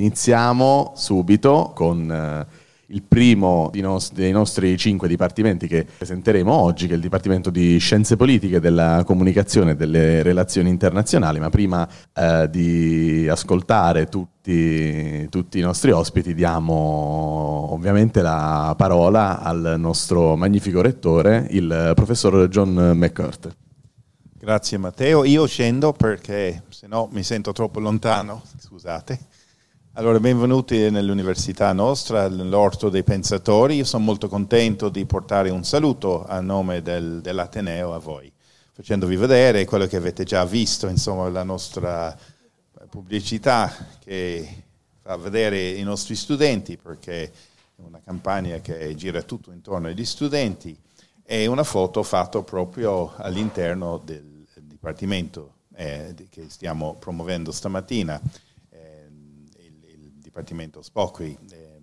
Iniziamo subito con eh, il primo dei nostri cinque dipartimenti che presenteremo oggi, che è il Dipartimento di Scienze Politiche, della Comunicazione e delle Relazioni Internazionali, ma prima eh, di ascoltare tutti, tutti, i nostri ospiti diamo ovviamente la parola al nostro magnifico rettore, il professor John McCurt. Grazie Matteo, io scendo perché se no mi sento troppo lontano, scusate. Allora, benvenuti nell'università nostra, nell'Orto dei Pensatori. Io sono molto contento di portare un saluto a nome del, dell'Ateneo a voi, facendovi vedere quello che avete già visto, insomma, la nostra pubblicità che fa vedere i nostri studenti, perché è una campagna che gira tutto intorno agli studenti, e una foto fatta proprio all'interno del dipartimento eh, che stiamo promuovendo stamattina Dipartimento SPOCRI, eh,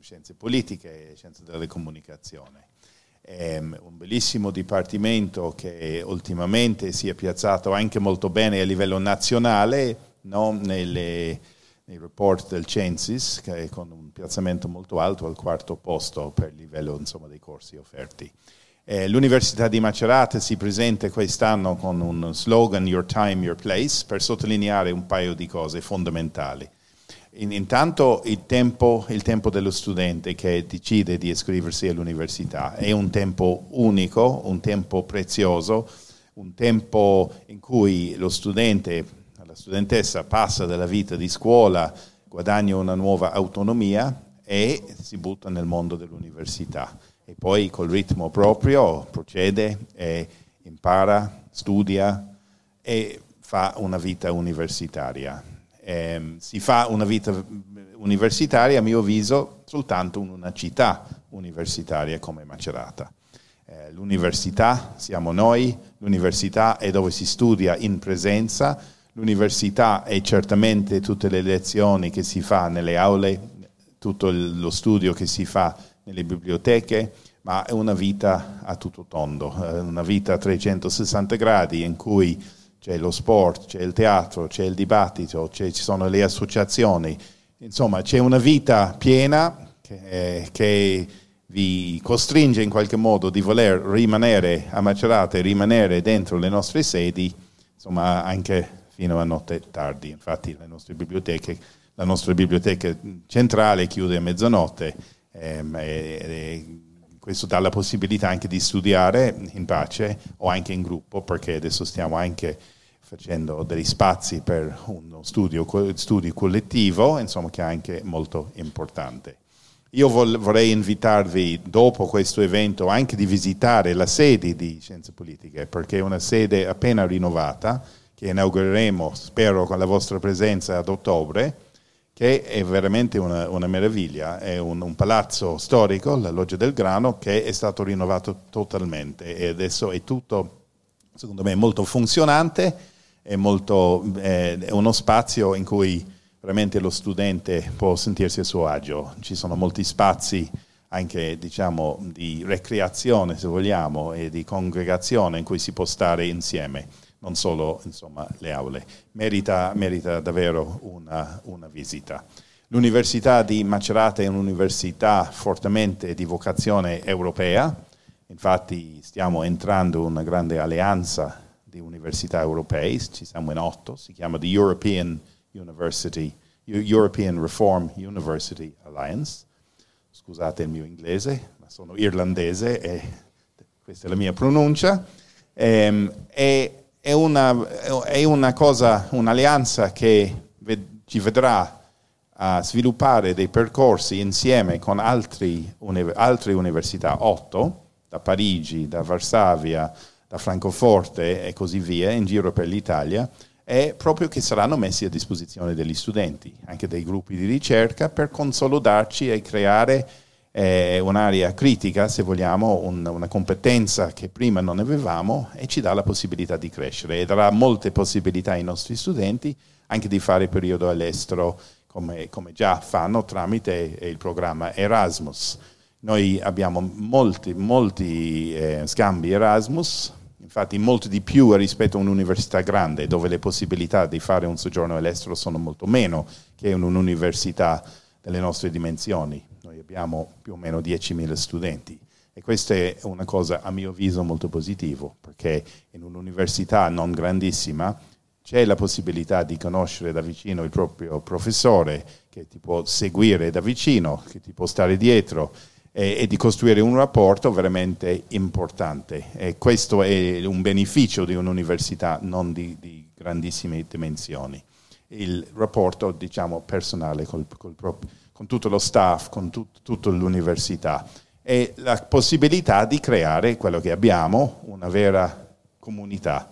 Scienze Politiche e Scienze della Comunicazione. È un bellissimo dipartimento che ultimamente si è piazzato anche molto bene a livello nazionale, no? Nelle, nei report del Censis, che è con un piazzamento molto alto al quarto posto per il livello insomma, dei corsi offerti. Eh, L'Università di Macerata si presenta quest'anno con un slogan Your Time, Your Place per sottolineare un paio di cose fondamentali. Intanto il tempo, il tempo, dello studente che decide di iscriversi all'università è un tempo unico, un tempo prezioso, un tempo in cui lo studente, la studentessa passa dalla vita di scuola, guadagna una nuova autonomia e si butta nel mondo dell'università. E poi col ritmo proprio procede e impara, studia e fa una vita universitaria eh, si fa una vita universitaria, a mio avviso, soltanto in una città universitaria come Macerata. Eh, l'università siamo noi, l'università è dove si studia in presenza, l'università è certamente tutte le lezioni che si fa nelle aule, tutto lo studio che si fa nelle biblioteche, ma è una vita a tutto tondo, eh, una vita a 360 gradi in cui c'è lo sport, c'è il teatro, c'è il dibattito, c'è, ci sono le associazioni, insomma c'è una vita piena che, che, vi costringe in qualche modo di voler rimanere a Macerata e rimanere dentro le nostre sedi, insomma anche fino a notte tardi. Infatti le nostre biblioteche, la nostra biblioteca centrale chiude a mezzanotte ehm, e, e questo dà la possibilità anche di studiare in pace o anche in gruppo, perché adesso stiamo anche facendo degli spazi per uno studio, studio collettivo, insomma, che è anche molto importante. Io vorrei invitarvi dopo questo evento anche di visitare la sede di Scienze Politiche, perché è una sede appena rinnovata, che inaugureremo, spero, con la vostra presenza ad ottobre che è veramente una, una meraviglia. È un, un, palazzo storico, la Loggia del Grano, che è stato rinnovato totalmente e adesso è tutto, secondo me, molto funzionante, è, molto, è uno spazio in cui veramente lo studente può sentirsi a suo agio. Ci sono molti spazi anche diciamo, di recreazione, se vogliamo, e di congregazione in cui si può stare insieme non solo insomma, le aule. Merita, merita davvero una, una, visita. L'Università di Macerata è un'università fortemente di vocazione europea, infatti stiamo entrando in una grande alleanza di università europee, ci siamo in otto, si chiama the European European Reform University Alliance. Scusate il mio inglese, ma sono irlandese e questa è la mia pronuncia. Ehm, e è una, è una cosa, un'alleanza che ci vedrà a sviluppare dei percorsi insieme con altri, altre università, otto, da Parigi, da Varsavia, da Francoforte e così via, in giro per l'Italia, e proprio che saranno messi a disposizione degli studenti, anche dei gruppi di ricerca, per consolidarci e creare è un'area critica, se vogliamo, un, una competenza che prima non avevamo e ci dà la possibilità di crescere e darà molte possibilità ai nostri studenti anche di fare periodo all'estero come, come già fanno tramite il programma Erasmus. Noi abbiamo molti, molti eh, scambi Erasmus infatti molto di più rispetto a un'università grande dove le possibilità di fare un soggiorno all'estero sono molto meno che in un'università delle nostre dimensioni. Noi abbiamo più o meno 10.000 studenti e questa è una cosa a mio avviso molto positiva perché in un'università non grandissima c'è la possibilità di conoscere da vicino il proprio professore che ti può seguire da vicino, che ti può stare dietro e, di costruire un rapporto veramente importante. E questo è un beneficio di un'università non di, di grandissime dimensioni. Il rapporto diciamo, personale col, col, con tutto lo staff, con tut, tutta l'università e la possibilità di creare quello che abbiamo, una vera comunità.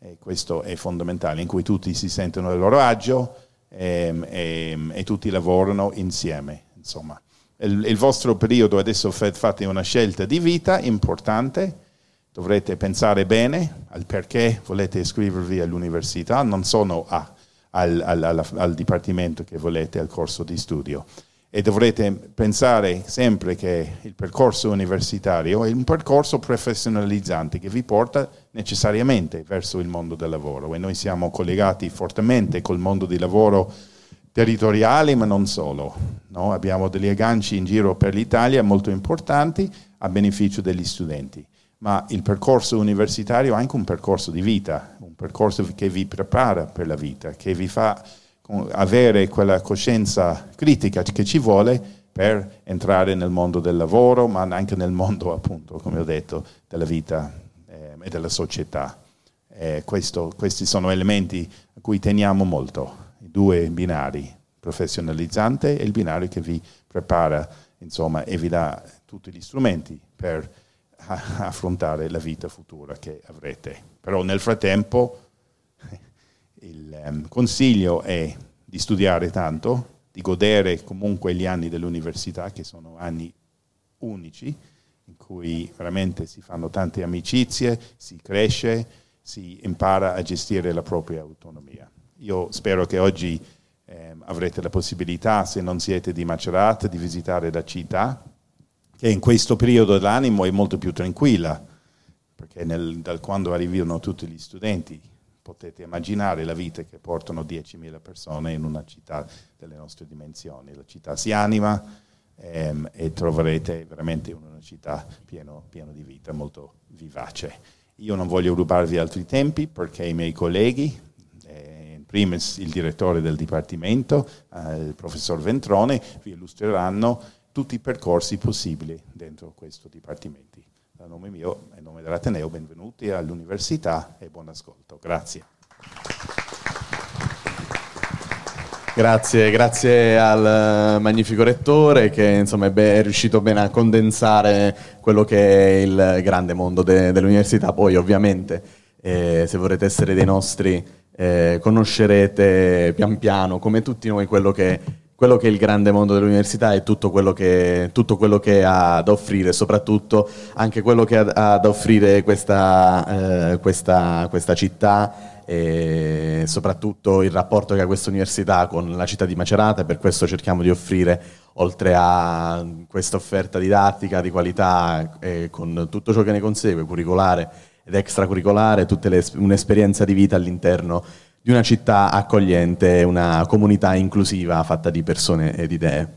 E questo è fondamentale, in cui tutti si sentono a loro agio e, ehm, e, ehm, e tutti lavorano insieme. Insomma il, il vostro periodo, adesso fate una scelta di vita importante, dovrete pensare bene al perché volete iscrivervi all'università, non solo a, al, al, al, al dipartimento che volete, al corso di studio. E dovrete pensare sempre che il percorso universitario è un percorso professionalizzante che vi porta necessariamente verso il mondo del lavoro. E noi siamo collegati fortemente col mondo del lavoro territoriali, ma non solo. No? Abbiamo degli agganci in giro per l'Italia molto importanti a beneficio degli studenti. Ma il percorso universitario è anche un percorso di vita, un percorso che vi prepara per la vita, che vi fa avere quella coscienza critica che ci vuole per entrare nel mondo del lavoro, ma anche nel mondo, appunto, come ho detto, della vita eh, e della società. Eh, questo, questi sono elementi a cui teniamo molto due binari, professionalizzante e il binario che vi prepara insomma, e vi dà tutti gli strumenti per affrontare la vita futura che avrete. Però nel frattempo il um, consiglio è di studiare tanto, di godere comunque gli anni dell'università, che sono anni unici, in cui veramente si fanno tante amicizie, si cresce, si impara a gestire la propria autonomia. Io spero che oggi eh, avrete la possibilità, se non siete di Macerata, di visitare la città, che in questo periodo dell'animo è molto più tranquilla, perché nel, da quando arrivano tutti gli studenti potete immaginare la vita che portano 10.000 persone in una città delle nostre dimensioni. La città si anima ehm, e troverete veramente una città piena di vita, molto vivace. Io non voglio rubarvi altri tempi perché i miei colleghi primis il direttore del Dipartimento, eh, il professor Ventrone, vi illustreranno tutti i percorsi possibili dentro questo Dipartimento. A nome mio e a nome dell'Ateneo, benvenuti all'Università e buon ascolto. Grazie. Grazie, grazie al eh, magnifico rettore che insomma, è, be- è, riuscito bene a condensare quello che è il grande mondo de- dell'università. Poi ovviamente eh, se vorrete essere dei nostri eh, conoscerete pian piano, come tutti noi, quello che, quello che, è il grande mondo dell'università e tutto quello che, tutto quello che ha da offrire, soprattutto anche quello che ha, ha da offrire questa, eh, questa, questa città e soprattutto il rapporto che ha questa università con la città di Macerata e per questo cerchiamo di offrire, oltre a questa offerta didattica di qualità e con tutto ciò che ne consegue, curricolare ed extracurricolare, tutta un'esperienza di vita all'interno di una città accogliente, una comunità inclusiva fatta di persone e di idee.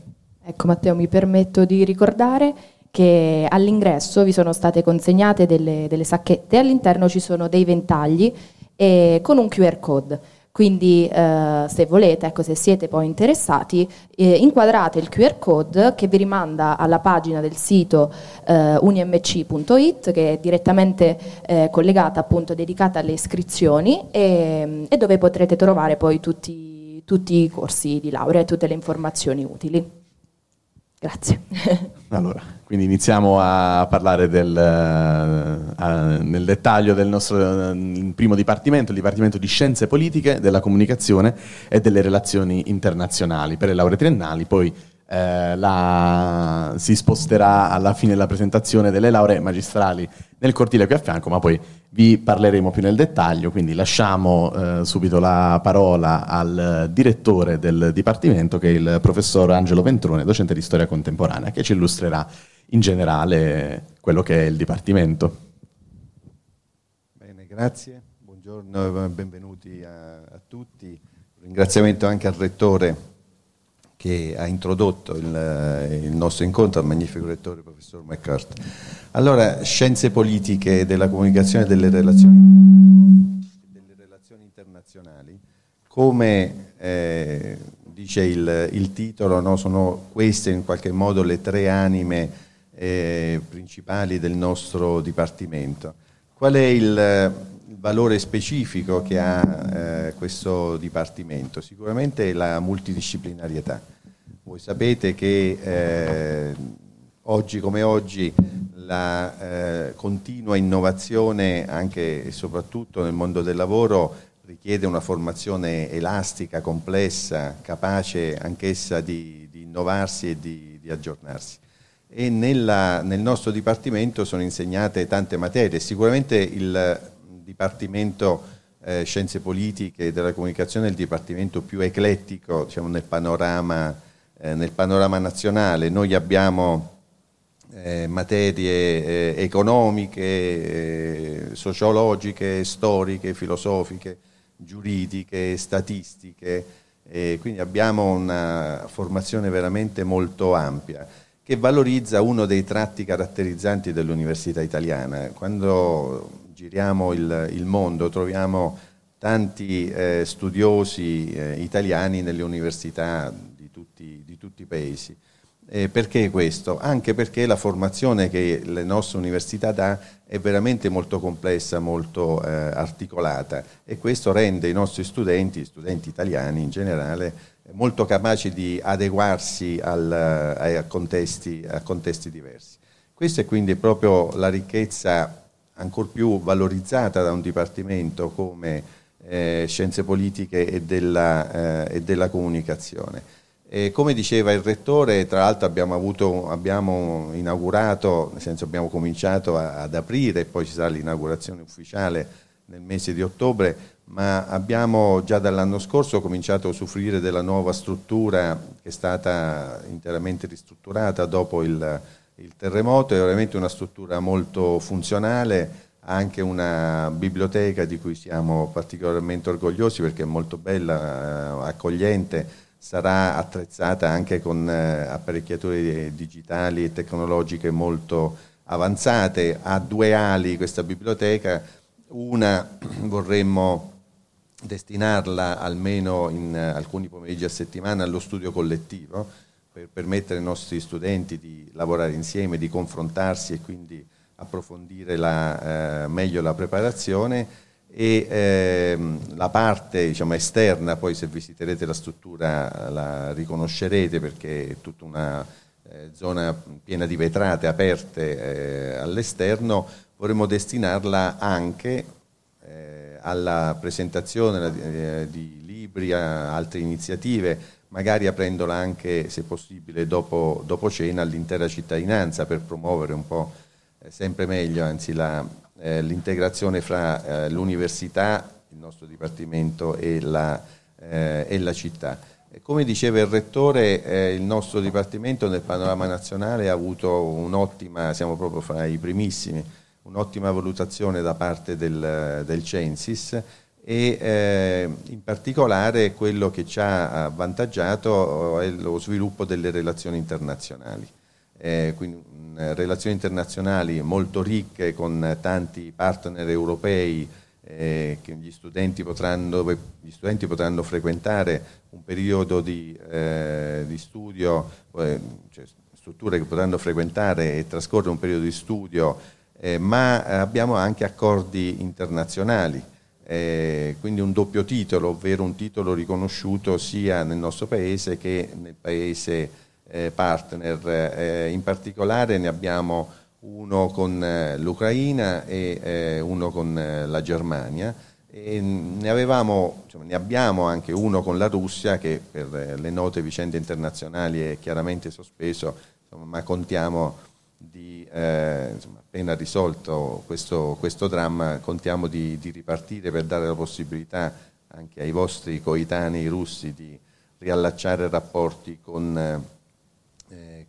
Ecco Matteo, mi permetto di ricordare che all'ingresso vi sono state consegnate delle, delle sacchette, all'interno ci sono dei ventagli eh, con un QR code. Quindi eh, se volete, ecco, se siete poi interessati, eh, inquadrate il QR code che vi rimanda alla pagina del sito eh, unimc.it che è direttamente eh, collegata, appunto, dedicata alle iscrizioni e, e dove potrete trovare poi tutti, tutti i corsi di laurea e tutte le informazioni utili. Grazie. Allora, quindi iniziamo a parlare del, a, nel dettaglio del nostro primo dipartimento, il Dipartimento di Scienze Politiche, della Comunicazione e delle Relazioni Internazionali. Per le lauree triennali, poi eh, la, si sposterà alla fine della presentazione delle lauree magistrali nel cortile qui a fianco, ma poi vi parleremo più nel dettaglio, quindi lasciamo eh, subito la parola al direttore del Dipartimento, che è il professor Angelo Ventrone, docente di storia contemporanea, che ci illustrerà in generale quello che è il Dipartimento. grazie, buongiorno e benvenuti a, a tutti. Un ringraziamento anche al Rettore che ha introdotto il, il, nostro incontro, al magnifico rettore professor McCarthy. Allora, scienze politiche della comunicazione e delle relazioni, delle relazioni internazionali, come eh, dice il, il titolo, no? sono queste in qualche modo le tre anime eh, principali del nostro Dipartimento. Qual è il, il valore specifico che ha eh, questo Dipartimento? Sicuramente la multidisciplinarietà. Voi sapete che eh, oggi come oggi la eh, continua innovazione anche e soprattutto nel mondo del lavoro richiede una formazione elastica, complessa, capace anch'essa di, di innovarsi e di, di aggiornarsi. E nella, nel nostro Dipartimento sono insegnate tante materie, sicuramente il Dipartimento eh, Scienze Politiche della Comunicazione è il Dipartimento più eclettico diciamo, nel, panorama, eh, nel panorama nazionale. Noi abbiamo eh, materie eh, economiche, eh, sociologiche, storiche, filosofiche, giuridiche, statistiche, eh, quindi abbiamo una formazione veramente molto ampia che valorizza uno dei tratti caratterizzanti dell'università italiana. Quando giriamo il, il mondo troviamo tanti eh, studiosi eh, italiani nelle università tutti, di tutti i paesi. Eh, perché questo? Anche perché la formazione che le nostre università dà è veramente molto complessa, molto eh, articolata e questo rende i nostri studenti, studenti italiani in generale, molto capaci di adeguarsi al, a, contesti, a contesti diversi. Questa è quindi proprio la ricchezza ancor più valorizzata da un dipartimento come eh, scienze politiche e della, eh, e della comunicazione. E come diceva il Rettore, tra l'altro abbiamo, avuto, abbiamo inaugurato, nel senso abbiamo cominciato a, ad aprire poi ci sarà l'inaugurazione ufficiale nel mese di ottobre, ma abbiamo già dall'anno scorso cominciato a usufruire della nuova struttura che è stata interamente ristrutturata dopo il, il terremoto, è veramente una struttura molto funzionale, ha anche una biblioteca di cui siamo particolarmente orgogliosi perché è molto bella, eh, accogliente, sarà attrezzata anche con eh, apparecchiature digitali e tecnologiche molto avanzate. Ha due ali questa biblioteca, una vorremmo destinarla almeno in eh, alcuni pomeriggi a settimana allo studio collettivo per permettere ai nostri studenti di lavorare insieme, di confrontarsi e quindi approfondire la, eh, meglio la preparazione e ehm, la parte diciamo, esterna, poi se visiterete la struttura la riconoscerete perché è tutta una eh, zona piena di vetrate aperte eh, all'esterno, vorremmo destinarla anche eh, alla presentazione eh, di libri, a altre iniziative, magari aprendola anche, se possibile, dopo, dopo cena all'intera cittadinanza per promuovere un po' eh, sempre meglio anzi la, eh, l'integrazione fra eh, l'università, il nostro dipartimento e la, eh, e la città. Come diceva il Rettore, eh, il nostro Dipartimento nel panorama nazionale ha avuto un'ottima, siamo proprio fra i primissimi, un'ottima valutazione da parte del, del Censis e eh, in particolare quello che ci ha avvantaggiato è lo sviluppo delle relazioni internazionali. Eh, quindi eh, relazioni internazionali molto ricche con tanti partner europei eh, che gli studenti, potranno, gli studenti, potranno, frequentare un periodo di, eh, di studio, eh, cioè strutture che potranno frequentare e trascorrere un periodo di studio, eh, ma abbiamo anche accordi internazionali. Eh, quindi un doppio titolo, ovvero un titolo riconosciuto sia nel nostro paese che nel paese partner, eh, in particolare ne abbiamo uno con eh, l'Ucraina e eh, uno con eh, la Germania. E ne, avevamo, cioè, ne abbiamo anche uno con la Russia che per le note vicende internazionali è chiaramente sospeso, insomma, ma contiamo di, eh, insomma, appena risolto questo, questo, dramma, contiamo di, di, ripartire per dare la possibilità anche ai vostri coetanei russi di riallacciare rapporti con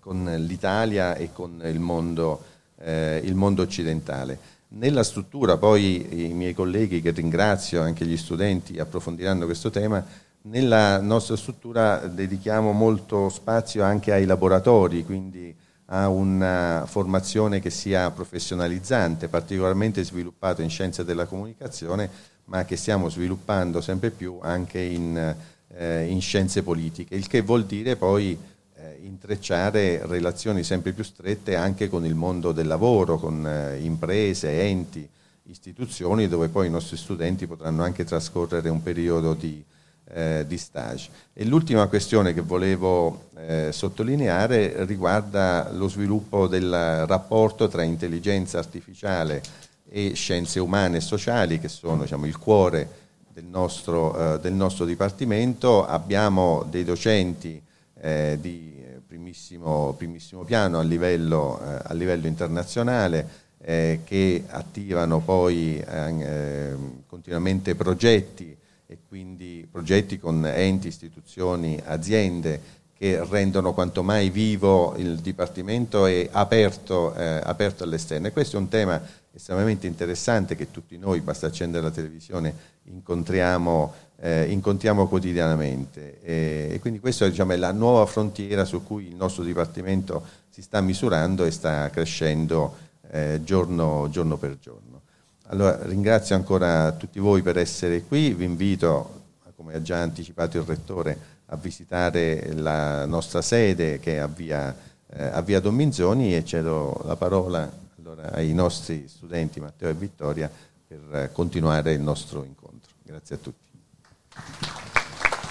con l'Italia e con il mondo, eh, il mondo occidentale. Nella struttura, poi i miei colleghi che ringrazio, anche gli studenti approfondiranno questo tema, nella nostra struttura dedichiamo molto spazio anche ai laboratori, quindi a una formazione che sia professionalizzante, particolarmente sviluppata in scienze della comunicazione, ma che stiamo sviluppando sempre più anche in, eh, in scienze politiche, il che vuol dire poi eh, intrecciare relazioni sempre più strette anche con il mondo del lavoro, con eh, imprese, enti, istituzioni, dove poi i nostri studenti potranno anche trascorrere un periodo di, eh, di stage. E l'ultima questione che volevo eh, sottolineare riguarda lo sviluppo del rapporto tra intelligenza artificiale e scienze umane e sociali, che sono diciamo, il cuore del nostro, eh, del nostro, dipartimento. Abbiamo dei docenti eh, di primissimo, primissimo, piano a livello, eh, a livello internazionale eh, che attivano poi eh, continuamente progetti e quindi progetti con enti, istituzioni, aziende che rendono quanto mai vivo il Dipartimento e aperto, eh, aperto all'esterno. E questo è un tema estremamente interessante che tutti noi, basta accendere la televisione, incontriamo, eh, incontriamo quotidianamente. E, e, quindi questa diciamo, è la nuova frontiera su cui il nostro Dipartimento si sta misurando e sta crescendo eh, giorno, giorno per giorno. Allora ringrazio ancora tutti voi per essere qui, vi invito, come ha già anticipato il Rettore, a visitare la nostra sede che è a via, eh, a via Dominzoni e cedo la parola allora, ai nostri studenti Matteo e Vittoria per continuare il nostro incontro. Grazie a tutti.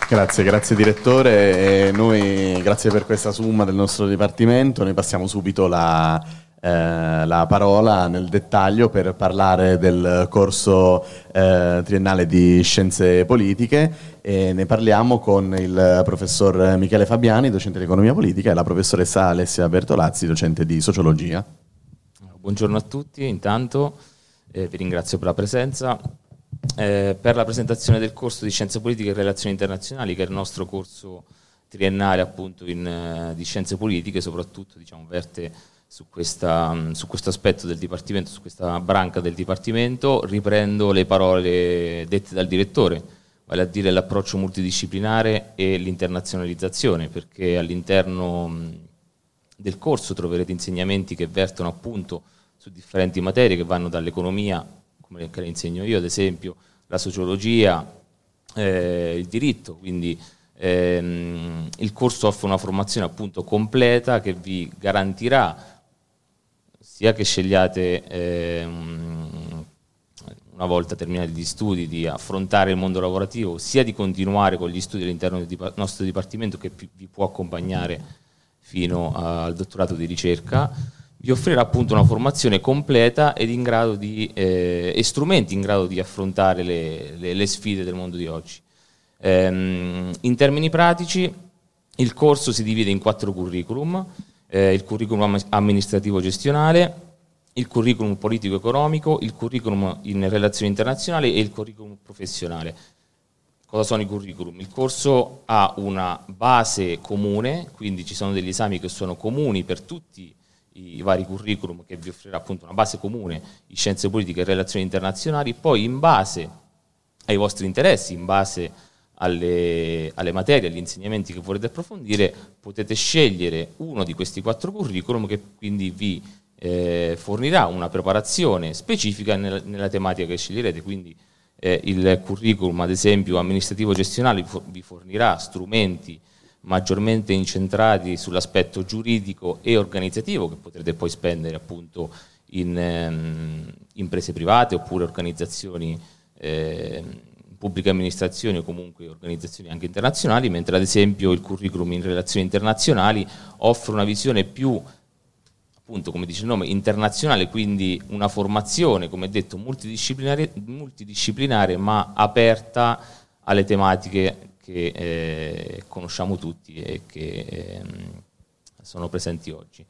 Grazie, grazie direttore. E noi, grazie per questa summa del nostro dipartimento. Noi passiamo subito la, eh, la parola nel dettaglio per parlare del corso eh, triennale di scienze politiche e ne parliamo con il professor Michele Fabiani, docente di economia politica, e la professoressa Alessia Bertolazzi, docente di sociologia. Buongiorno a tutti, intanto eh, vi ringrazio per la presenza. Eh, per la presentazione del corso di Scienze Politiche e Relazioni Internazionali, che è il nostro corso triennale appunto in, uh, di Scienze Politiche, soprattutto diciamo, verte su, questa, su, questo aspetto del Dipartimento, su questa branca del Dipartimento, riprendo le parole dette dal direttore, vale a dire l'approccio multidisciplinare e l'internazionalizzazione, perché all'interno del corso troverete insegnamenti che vertono appunto su differenti materie che vanno dall'economia, come le insegno io ad esempio, la sociologia, eh, il diritto, quindi ehm, il corso offre una formazione appunto completa che vi garantirà sia che scegliate eh, una volta terminati gli studi di affrontare il mondo lavorativo, sia di continuare con gli studi all'interno del nostro dipartimento che vi può accompagnare fino al dottorato di ricerca, vi offrirà appunto una formazione completa ed in grado di, eh, e strumenti in grado di affrontare le, le, le sfide del mondo di oggi. Ehm, in termini pratici, il corso si divide in quattro curriculum eh, il curriculum amministrativo gestionale, il curriculum politico-economico, il curriculum in relazioni internazionali e il curriculum professionale. Cosa sono i curriculum? Il corso ha una base comune, quindi ci sono degli esami che sono comuni per tutti i vari curriculum che vi offrirà appunto una base comune in scienze politiche e relazioni internazionali, poi in base ai vostri interessi, in base alle, alle, materie, agli insegnamenti che volete approfondire, potete scegliere uno di questi quattro curriculum che quindi vi eh, fornirà una preparazione specifica nella, nella, tematica che sceglierete. Quindi eh, il curriculum, ad esempio, amministrativo gestionale vi fornirà strumenti maggiormente incentrati sull'aspetto giuridico e organizzativo che potrete poi spendere appunto in ehm, imprese private oppure organizzazioni eh, pubbliche amministrazioni o comunque organizzazioni anche internazionali, mentre ad esempio il curriculum in relazioni internazionali offre una visione più, appunto come dice il nome, internazionale, quindi una formazione, come detto, multidisciplinare, multidisciplinare ma aperta alle tematiche che eh, conosciamo tutti e che eh, sono presenti oggi.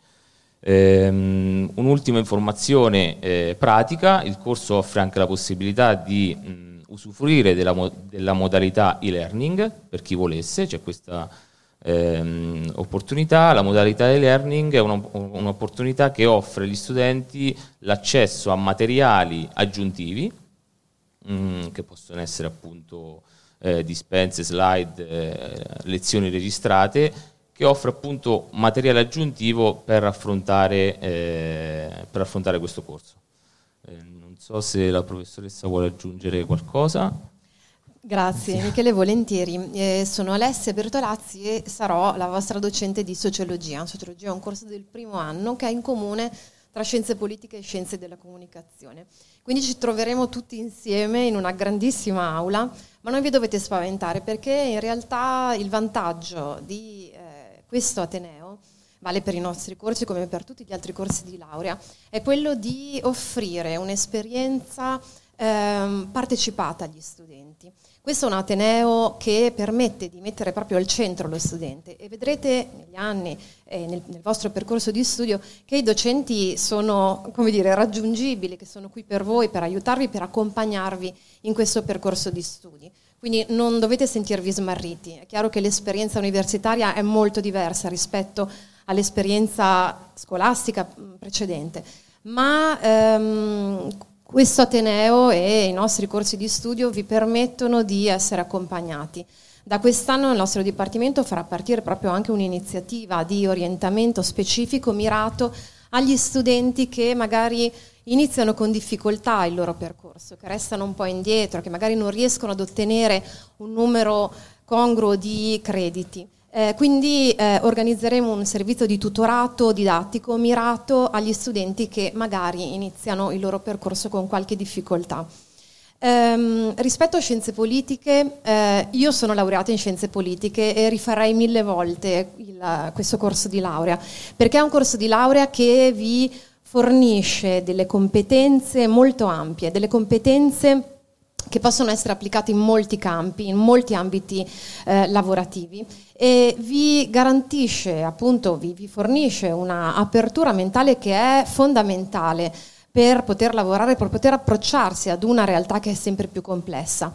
Um, un'ultima informazione eh, pratica, il corso offre anche la possibilità di mh, usufruire della, della modalità e-learning per chi volesse, c'è questa ehm, opportunità. La modalità e-learning è un'opportunità che offre agli studenti l'accesso a materiali aggiuntivi, mh, che possono essere appunto eh, dispense, slide, eh, lezioni registrate, che offre appunto materiale aggiuntivo per affrontare, eh, per affrontare questo corso. Eh, non so se la professoressa vuole aggiungere qualcosa. Grazie Michele, volentieri. Eh, sono Alessia Bertolazzi e sarò la vostra docente di sociologia. Sociologia è un corso del primo anno che è in comune tra scienze politiche e scienze della comunicazione. Quindi ci troveremo tutti insieme in una grandissima aula, ma non vi dovete spaventare perché in realtà il vantaggio di eh, questo Ateneo vale per i nostri corsi come per tutti gli altri corsi di laurea, è quello di offrire un'esperienza ehm, partecipata agli studenti. Questo è un Ateneo che permette di mettere proprio al centro lo studente e vedrete negli anni e nel, nel, vostro percorso di studio che i docenti sono dire, raggiungibili, che sono qui per voi, per aiutarvi, per accompagnarvi in questo percorso di studi. Quindi non dovete sentirvi smarriti. È chiaro che l'esperienza universitaria è molto diversa rispetto all'esperienza scolastica precedente, ma ehm, questo Ateneo e i nostri corsi di studio vi permettono di essere accompagnati. Da quest'anno il nostro Dipartimento farà partire proprio anche un'iniziativa di orientamento specifico mirato agli studenti che magari iniziano con difficoltà il loro percorso, che restano un po' indietro, che magari non riescono ad ottenere un numero congruo di crediti. Eh, quindi eh, organizzeremo un servizio di tutorato didattico mirato agli studenti che magari iniziano il loro percorso con qualche difficoltà. Um, rispetto a scienze politiche, eh, io sono laureata in scienze politiche e rifarei mille volte il, questo corso di laurea, perché è un corso di laurea che vi fornisce delle competenze molto ampie, delle competenze che possono essere applicate in molti campi, in molti ambiti eh, lavorativi e vi garantisce, appunto, vi, vi fornisce un'apertura mentale che è fondamentale per poter lavorare, per poter approcciarsi ad una realtà che è sempre più complessa.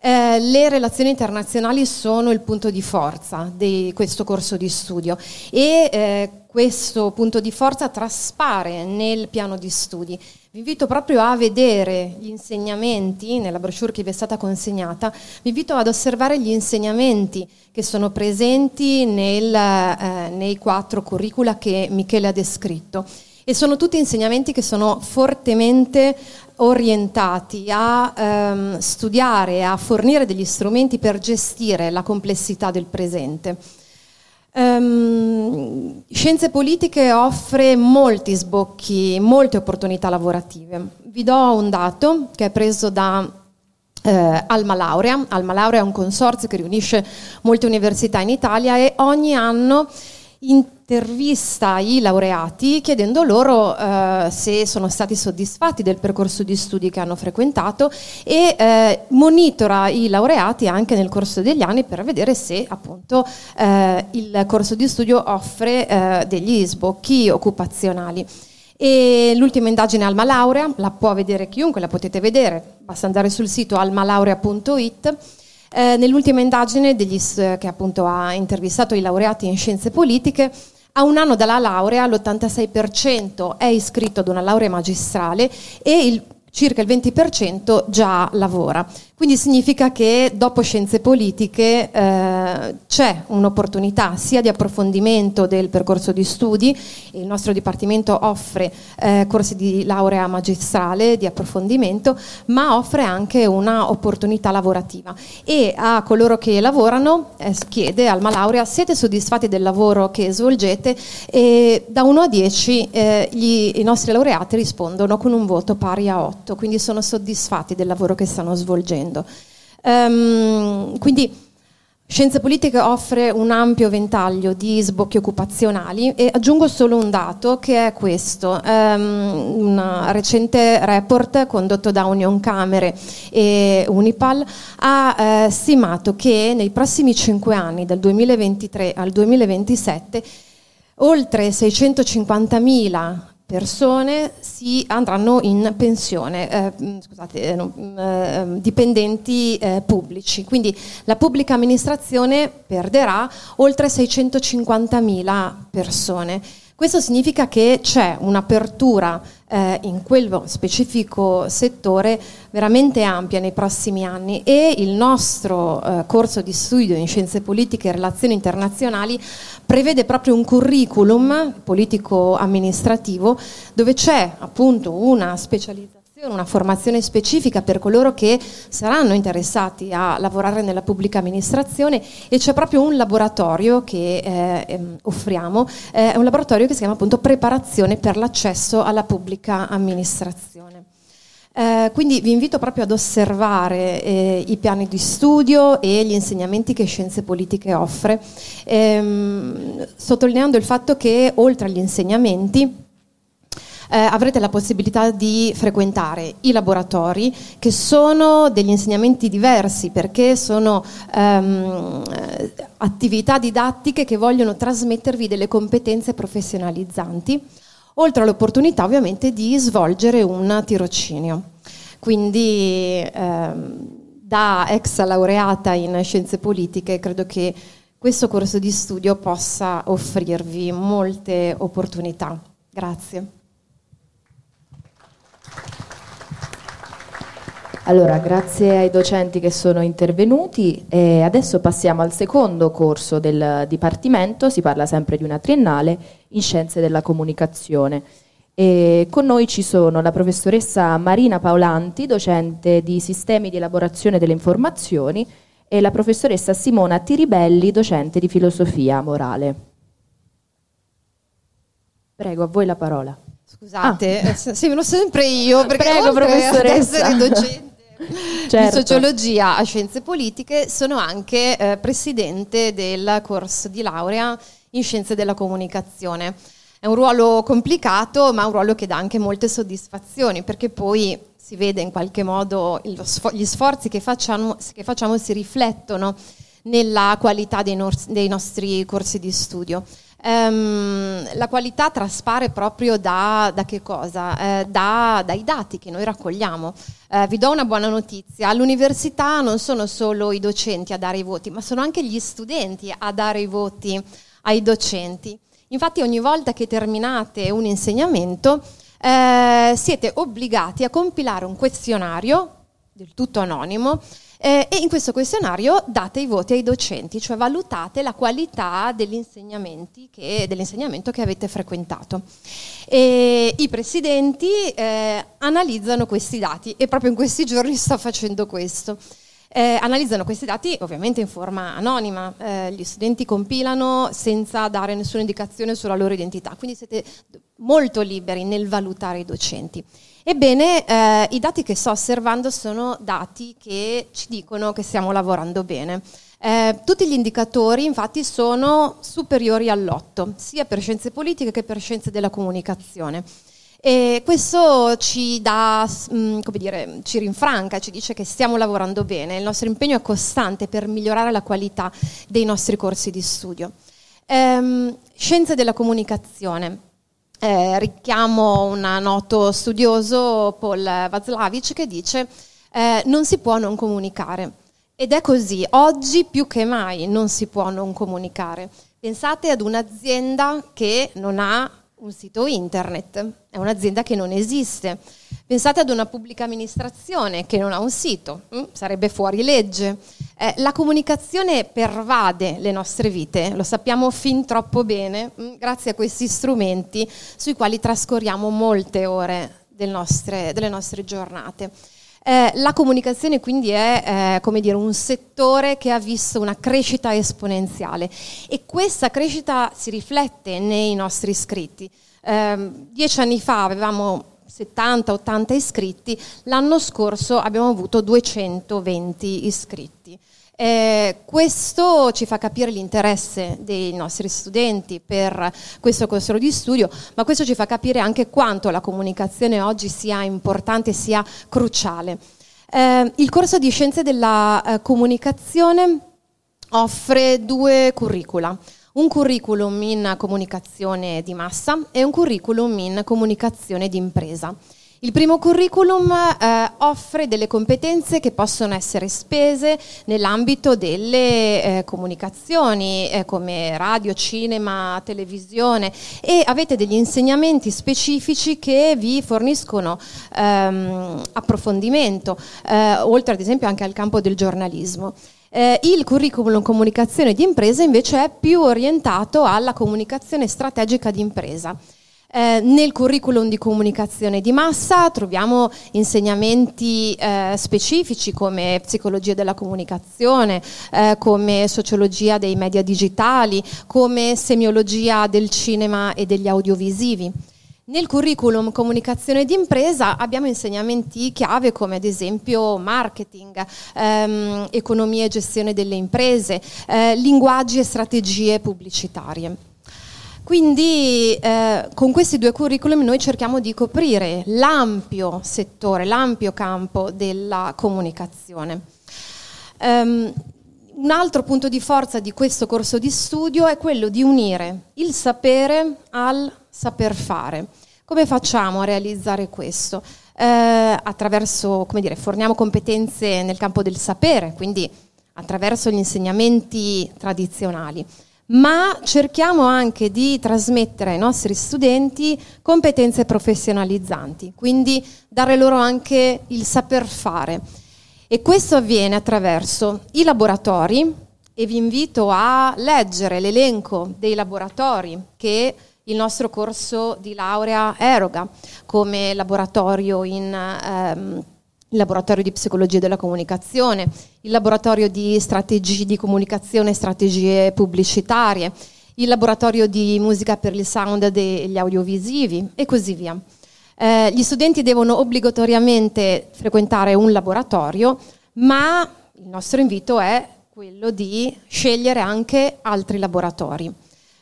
Eh, le relazioni internazionali sono il punto di forza di questo corso di studio e eh, questo punto di forza traspare nel piano di studi. Vi invito proprio a vedere gli insegnamenti, nella brochure che vi è stata consegnata, vi invito ad osservare gli insegnamenti che sono presenti nel, eh, nei quattro curricula che Michele ha descritto. E sono tutti insegnamenti che sono fortemente orientati a ehm, studiare, a fornire degli strumenti per gestire la complessità del presente. Um, Scienze Politiche offre molti sbocchi, molte opportunità lavorative. Vi do un dato che è preso da eh, Alma Laurea. Alma Laurea è un consorzio che riunisce molte università in Italia e ogni anno intervista i laureati chiedendo loro eh, se sono stati soddisfatti del percorso di studi che hanno frequentato e eh, monitora i laureati anche nel corso degli anni per vedere se appunto eh, il corso di studio offre eh, degli sbocchi occupazionali. E l'ultima indagine Alma Laurea la può vedere chiunque, la potete vedere, basta andare sul sito almalaurea.it eh, nell'ultima indagine degli, che appunto ha intervistato i laureati in scienze politiche, a un anno dalla laurea l'86% è iscritto ad una laurea magistrale e il circa il 20% già lavora. Quindi significa che dopo scienze politiche eh, c'è un'opportunità sia di approfondimento del percorso di studi, il nostro Dipartimento offre eh, corsi di laurea magistrale di approfondimento, ma offre anche un'opportunità lavorativa. E a coloro che lavorano eh, chiede Alma Laurea siete soddisfatti del lavoro che svolgete? E da 1 a 10 eh, gli, i nostri laureati rispondono con un voto pari a 8, quindi sono soddisfatti del lavoro che stanno svolgendo facendo. Um, quindi Scienze Politiche offre un ampio ventaglio di sbocchi occupazionali e aggiungo solo un dato che è questo. Um, un recente report condotto da Union Camere e Unipal ha eh, stimato che nei prossimi cinque anni, dal 2023 al 2027, oltre 650.000 persone si andranno in pensione, eh, mm, scusate, eh, mm, eh, dipendenti eh, pubblici. Quindi la pubblica amministrazione perderà oltre 650.000 persone. Questo significa che c'è un'apertura eh, in quel specifico settore veramente ampia nei prossimi anni e il nostro eh, corso di studio in scienze politiche e relazioni internazionali prevede proprio un curriculum politico-amministrativo dove c'è appunto una specializzazione una formazione specifica per coloro che saranno interessati a lavorare nella pubblica amministrazione e c'è proprio un laboratorio che eh, ehm, offriamo, eh, è un laboratorio che si chiama appunto preparazione per l'accesso alla pubblica amministrazione. Eh, quindi vi invito proprio ad osservare eh, i piani di studio e gli insegnamenti che Scienze Politiche offre, ehm, sottolineando il fatto che oltre agli insegnamenti eh, avrete la possibilità di frequentare i laboratori che sono degli insegnamenti diversi perché sono ehm, attività didattiche che vogliono trasmettervi delle competenze professionalizzanti, oltre all'opportunità ovviamente di svolgere un tirocinio. Quindi ehm, da ex laureata in scienze politiche credo che questo corso di studio possa offrirvi molte opportunità. Grazie. Allora, grazie ai docenti che sono intervenuti e adesso passiamo al secondo corso del Dipartimento, si parla sempre di una triennale in Scienze della Comunicazione. E con noi ci sono la professoressa Marina Paolanti, docente di Sistemi di elaborazione delle informazioni, e la professoressa Simona Tiribelli, docente di Filosofia morale. Prego, a voi la parola. Scusate, ah. Eh, semino sempre io perché Prego, professoressa. essere docente certo. di sociologia a scienze politiche, sono anche eh, presidente del corso di laurea in scienze della comunicazione. È un ruolo complicato, ma un ruolo che dà anche molte soddisfazioni, perché poi si vede in qualche modo gli sforzi che facciamo, che facciamo si riflettono nella qualità dei, no- dei nostri corsi di studio. Um, la qualità traspare proprio da, da che cosa? Eh, da, dai dati che noi raccogliamo. Eh, vi do una buona notizia, all'università non sono solo i docenti a dare i voti, ma sono anche gli studenti a dare i voti ai docenti. Infatti ogni volta che terminate un insegnamento eh, siete obbligati a compilare un questionario del tutto anonimo eh, e in questo questionario date i voti ai docenti, cioè valutate la qualità che, dell'insegnamento che avete frequentato. E I presidenti eh, analizzano questi dati e proprio in questi giorni sto facendo questo. Eh, analizzano questi dati ovviamente in forma anonima, eh, gli studenti compilano senza dare nessuna indicazione sulla loro identità, quindi siete molto liberi nel valutare i docenti. Ebbene, eh, i dati che sto osservando sono dati che ci dicono che stiamo lavorando bene. Eh, tutti gli indicatori infatti sono superiori all'8, sia per scienze politiche che per scienze della comunicazione. E questo ci dà, mm, dire, ci rinfranca, ci dice che stiamo lavorando bene, il nostro impegno è costante per migliorare la qualità dei nostri corsi di studio. Ehm, scienze della comunicazione. Eh, richiamo un noto studioso, Paul Václavic, che dice eh, non si può non comunicare. Ed è così, oggi più che mai non si può non comunicare. Pensate ad un'azienda che non ha un sito internet, è un'azienda che non esiste. Pensate ad una pubblica amministrazione che non ha un sito, mm, sarebbe fuori legge. Eh, la comunicazione pervade le nostre vite, lo sappiamo fin troppo bene, mm, grazie a questi strumenti sui quali trascorriamo molte ore del nostre, delle nostre giornate. Eh, la comunicazione quindi è eh, dire, un settore che ha visto una crescita esponenziale e questa crescita si riflette nei nostri iscritti. Eh, dieci anni fa avevamo 70-80 iscritti, l'anno scorso abbiamo avuto 220 iscritti. Eh, questo ci fa capire l'interesse dei nostri studenti per questo corso di studio, ma questo ci fa capire anche quanto la comunicazione oggi sia importante, sia cruciale. Eh, il corso di scienze della eh, comunicazione offre due curricula. un curriculum in comunicazione di massa e un curriculum in comunicazione di impresa. Il primo curriculum eh, offre delle competenze che possono essere spese nell'ambito delle eh, comunicazioni eh, come radio, cinema, televisione e avete degli insegnamenti specifici che vi forniscono ehm, approfondimento, eh, oltre ad esempio anche al campo del giornalismo. Eh, il curriculum comunicazione di impresa invece è più orientato alla comunicazione strategica di impresa. Eh, nel curriculum di comunicazione di massa troviamo insegnamenti eh, specifici come psicologia della comunicazione, eh, come sociologia dei media digitali, come semiologia del cinema e degli audiovisivi. Nel curriculum comunicazione di impresa abbiamo insegnamenti chiave come ad esempio marketing, ehm, economia e gestione delle imprese, eh, linguaggi e strategie pubblicitarie. Quindi eh, con questi due curriculum noi cerchiamo di coprire l'ampio settore, l'ampio campo della comunicazione. Um, un altro punto di forza di questo corso di studio è quello di unire il sapere al saper fare. Come facciamo a realizzare questo? Eh, attraverso, come dire, forniamo competenze nel campo del sapere, quindi attraverso gli insegnamenti tradizionali ma cerchiamo anche di trasmettere ai nostri studenti competenze professionalizzanti, quindi dare loro anche il saper fare. E questo avviene attraverso i laboratori e vi invito a leggere l'elenco dei laboratori che il nostro corso di laurea eroga, come laboratorio in... Ehm, il laboratorio di psicologia della comunicazione, il laboratorio di strategie di comunicazione e strategie pubblicitarie, il laboratorio di musica per il sound degli audiovisivi e così via. Eh, gli studenti devono obbligatoriamente frequentare un laboratorio, ma il nostro invito è quello di scegliere anche altri laboratori.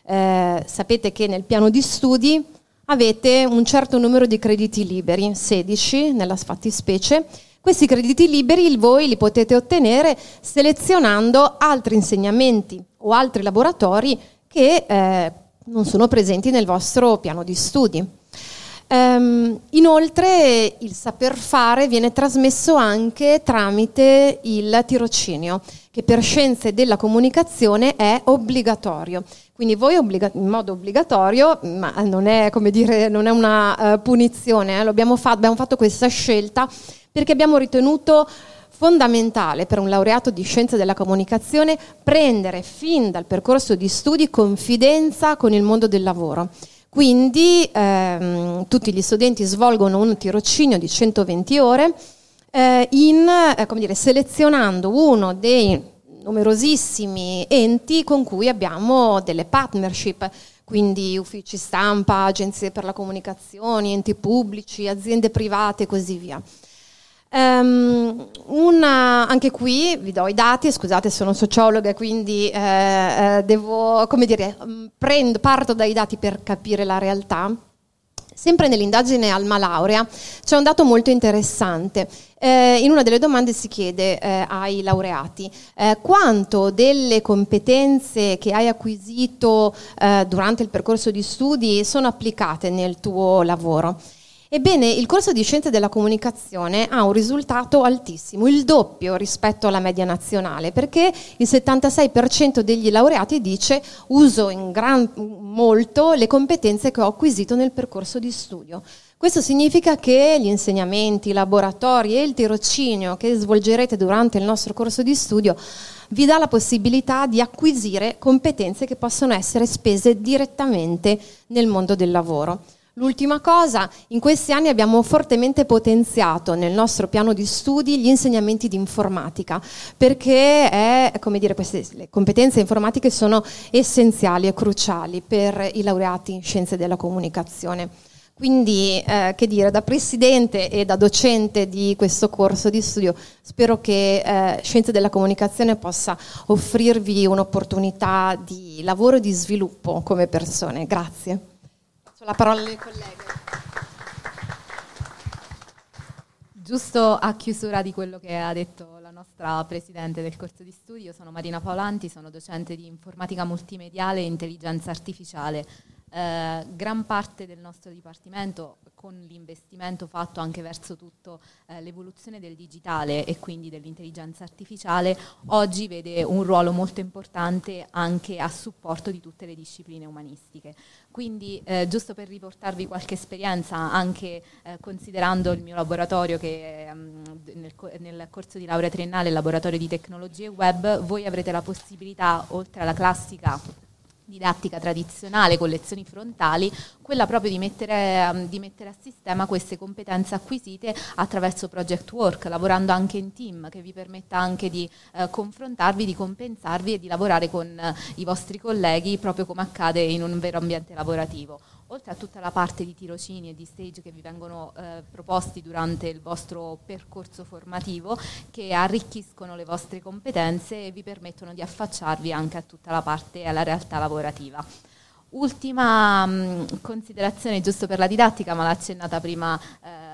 Eh, sapete che nel piano di studi avete un certo numero di crediti liberi, 16 nella fattispecie. Questi crediti liberi voi li potete ottenere selezionando altri insegnamenti o altri laboratori che eh, non sono presenti nel vostro piano di studi. Um, inoltre il saper fare viene trasmesso anche tramite il tirocinio, che per scienze della comunicazione è obbligatorio. Quindi voi obbliga- in modo obbligatorio, ma non è, dire, non è una uh, punizione, eh, abbiamo, fa- abbiamo fatto questa scelta perché abbiamo ritenuto fondamentale per un laureato di scienze della comunicazione prendere fin dal percorso di studi confidenza con il mondo del lavoro. Quindi ehm, tutti gli studenti svolgono un tirocinio di 120 ore eh, in, eh, dire, selezionando uno dei numerosissimi enti con cui abbiamo delle partnership, quindi uffici stampa, agenzie per la comunicazione, enti pubblici, aziende private e così via. Um, una, anche qui vi do i dati, scusate sono sociologa quindi eh, eh, devo, come dire, mm, prendo, parto dai dati per capire la realtà. Sempre nell'indagine Alma Laurea c'è un dato molto interessante. Eh, in una delle domande si chiede eh, ai laureati eh, quanto delle competenze che hai acquisito eh, durante il percorso di studi sono applicate nel tuo lavoro. Ebbene, il corso di Scienze della Comunicazione ha un risultato altissimo, il doppio rispetto alla media nazionale, perché il 76% degli laureati dice uso in gran, molto le competenze che ho acquisito nel percorso di studio. Questo significa che gli insegnamenti, i laboratori e il tirocinio che svolgerete durante il nostro corso di studio vi dà la possibilità di acquisire competenze che possono essere spese direttamente nel mondo del lavoro. L'ultima cosa, in questi anni abbiamo fortemente potenziato nel nostro piano di studi gli insegnamenti di informatica, perché è, dire, queste, le competenze informatiche sono essenziali e cruciali per i laureati in scienze della comunicazione. Quindi, eh, che dire, da presidente e da docente di questo corso di studio, spero che eh, Scienze della Comunicazione possa offrirvi un'opportunità di lavoro e di sviluppo come persone. Grazie la parola alle colleghe. Giusto a chiusura di quello che ha detto la nostra presidente del corso di studio, sono Marina Paolanti, sono docente di informatica multimediale e intelligenza artificiale. Eh, gran parte del nostro dipartimento con l'investimento fatto anche verso tutto eh, l'evoluzione del digitale e quindi dell'intelligenza artificiale, oggi vede un ruolo molto importante anche a supporto di tutte le discipline umanistiche. Quindi eh, giusto per riportarvi qualche esperienza, anche eh, considerando il mio laboratorio che um, nel, nel, corso di laurea triennale, il laboratorio di tecnologie web, voi avrete la possibilità, oltre alla classica didattica tradizionale con lezioni frontali, quella proprio di mettere, um, di mettere, a sistema queste competenze acquisite attraverso project work, lavorando anche in team, che vi permetta anche di uh, confrontarvi, di compensarvi e di lavorare con uh, i vostri colleghi proprio come accade in un vero ambiente lavorativo oltre a tutta la parte di tirocini e di stage che vi vengono eh, proposti durante il vostro percorso formativo, che arricchiscono le vostre competenze e vi permettono di affacciarvi anche a tutta la parte alla realtà lavorativa. Ultima mh, considerazione, giusto per la didattica, ma l'ha accennata prima. Eh,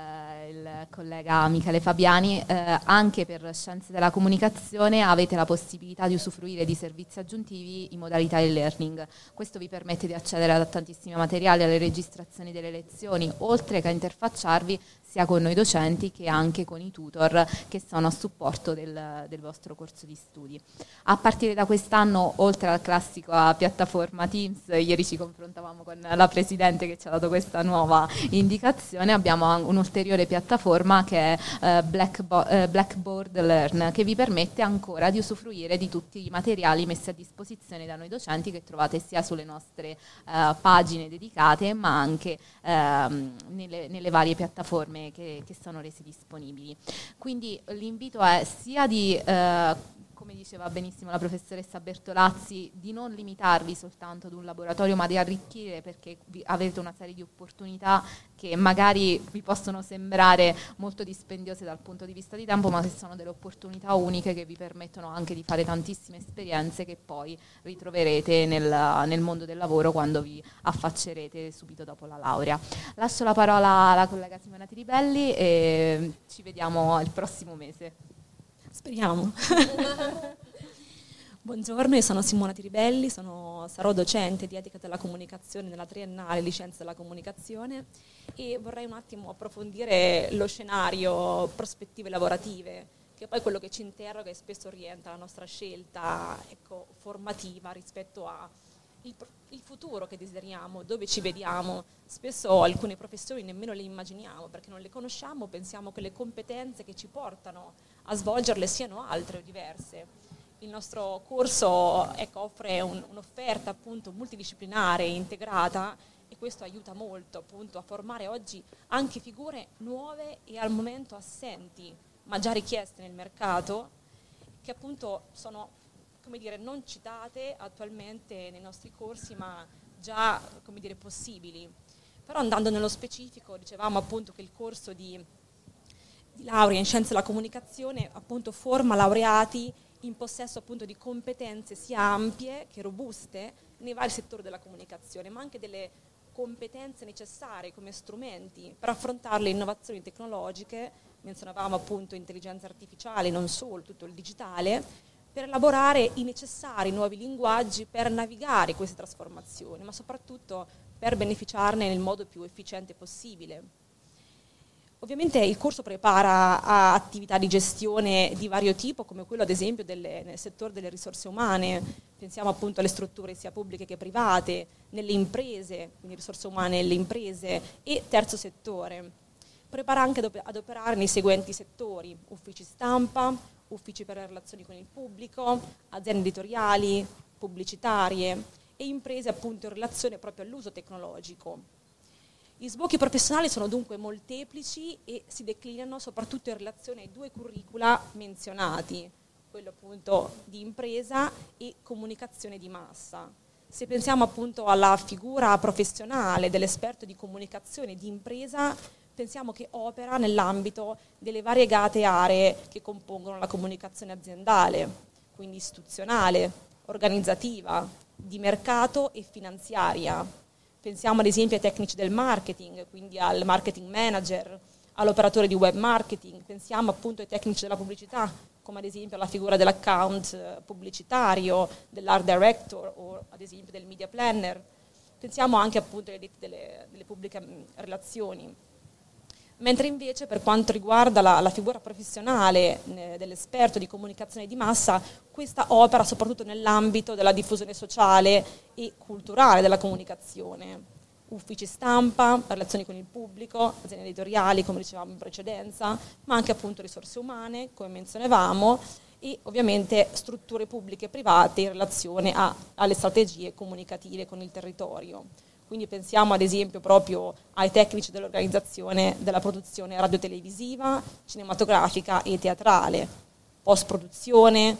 collega Michele Fabiani, eh, anche per Scienze della Comunicazione avete la possibilità di usufruire di servizi aggiuntivi in modalità e-learning. Questo vi permette di accedere a tantissimi materiali, alle registrazioni delle lezioni, oltre che a interfacciarvi sia con noi docenti che anche con i tutor che sono a supporto del, del vostro corso di studi. A partire da quest'anno, oltre alla classica piattaforma Teams, ieri ci confrontavamo con la Presidente che ci ha dato questa nuova indicazione, abbiamo un'ulteriore piattaforma che è Blackbo- uh, Blackboard Learn, che vi permette ancora di usufruire di tutti i materiali messi a disposizione da noi docenti che trovate sia sulle nostre uh, pagine dedicate ma anche ehm, nelle, nelle varie piattaforme che, che sono resi disponibili. Quindi l'invito è sia di eh, diceva benissimo la professoressa Bertolazzi, di non limitarvi soltanto ad un laboratorio, ma di arricchire perché avete una serie di opportunità che magari vi possono sembrare molto dispendiose dal punto di vista di tempo, ma che sono delle opportunità uniche che vi permettono anche di fare tantissime esperienze che poi ritroverete nel, nel mondo del lavoro quando vi affaccerete subito dopo la laurea. Lascio la parola alla collega Simona Tiribelli e ci vediamo il prossimo mese. Speriamo. Buongiorno, io sono Simona Tiribelli, sono, sarò docente di etica della comunicazione nella triennale licenza della comunicazione e vorrei un attimo approfondire lo scenario prospettive lavorative, che è poi quello che ci interroga e spesso orienta la nostra scelta ecco, formativa rispetto a il, il, futuro che desideriamo, dove ci vediamo. Spesso alcune professioni nemmeno le immaginiamo perché non le conosciamo, pensiamo che le competenze che ci portano a svolgerle siano altre o diverse. Il nostro corso ecco, offre un, un'offerta appunto multidisciplinare integrata e questo aiuta molto appunto a formare oggi anche figure nuove e al momento assenti, ma già richieste nel mercato, che appunto sono come dire, non citate attualmente nei nostri corsi, ma già come dire, possibili. Però andando nello specifico, dicevamo appunto che il corso di, di laurea in scienze della comunicazione appunto forma laureati in possesso appunto di competenze sia ampie che robuste nei vari settori della comunicazione, ma anche delle competenze necessarie come strumenti per affrontare le innovazioni tecnologiche, menzionavamo appunto intelligenza artificiale, non solo, tutto il digitale, per elaborare i necessari nuovi linguaggi per navigare queste trasformazioni, ma soprattutto per beneficiarne nel modo più efficiente possibile. Ovviamente il corso prepara a attività di gestione di vario tipo, come quello ad esempio delle, nel settore delle risorse umane, pensiamo appunto alle strutture sia pubbliche che private, nelle imprese, quindi risorse umane nelle imprese e terzo settore. Prepara anche ad operare nei seguenti settori, uffici stampa, uffici per le relazioni con il pubblico, aziende editoriali, pubblicitarie e imprese appunto in relazione proprio all'uso tecnologico. Gli sbocchi professionali sono dunque molteplici e si declinano soprattutto in relazione ai due curricula menzionati, quello appunto di impresa e comunicazione di massa. Se pensiamo appunto alla figura professionale dell'esperto di comunicazione di impresa, pensiamo che opera nell'ambito delle variegate aree che compongono la comunicazione aziendale, quindi istituzionale, organizzativa, di mercato e finanziaria. Pensiamo ad esempio ai tecnici del marketing, quindi al marketing manager, all'operatore di web marketing, pensiamo appunto ai tecnici della pubblicità, come ad esempio la figura dell'account eh, pubblicitario, dell'art director o ad esempio del media planner. Pensiamo anche appunto alle delle, delle pubbliche mm, relazioni. Mentre invece per quanto riguarda la, la figura professionale eh, dell'esperto di comunicazione di massa, questa opera soprattutto nell'ambito della diffusione sociale e culturale della comunicazione uffici stampa, relazioni con il pubblico, aziende editoriali, come dicevamo in precedenza, ma anche appunto risorse umane, come menzionavamo, e ovviamente strutture pubbliche e private in relazione a, alle strategie comunicative con il territorio. Quindi pensiamo ad esempio proprio ai tecnici dell'organizzazione della produzione radiotelevisiva, cinematografica e teatrale, post-produzione,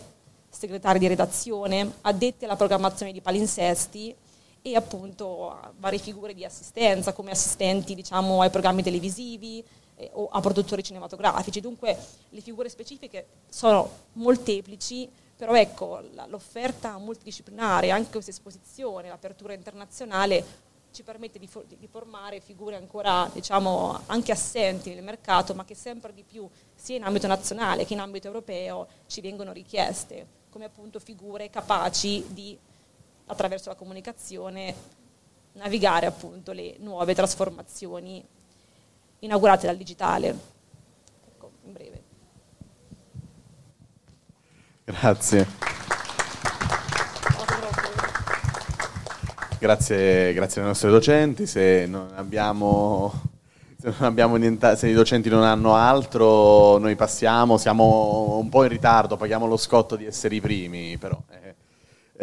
segretari di redazione, addetti alla programmazione di palinsesti e appunto varie figure di assistenza come assistenti diciamo, ai programmi televisivi eh, o a produttori cinematografici. Dunque le figure specifiche sono molteplici, però ecco l'offerta multidisciplinare, anche questa esposizione, l'apertura internazionale ci permette di, for- di formare figure ancora diciamo, anche assenti nel mercato, ma che sempre di più sia in ambito nazionale che in ambito europeo ci vengono richieste, come appunto figure capaci di attraverso la comunicazione navigare appunto le nuove trasformazioni inaugurate dal digitale. Ecco, in breve. Grazie. Grazie, grazie ai nostri docenti. Se non abbiamo, se, niente, se i docenti non hanno altro, noi passiamo, siamo un po' in ritardo, paghiamo lo scotto di essere i primi, però. Eh.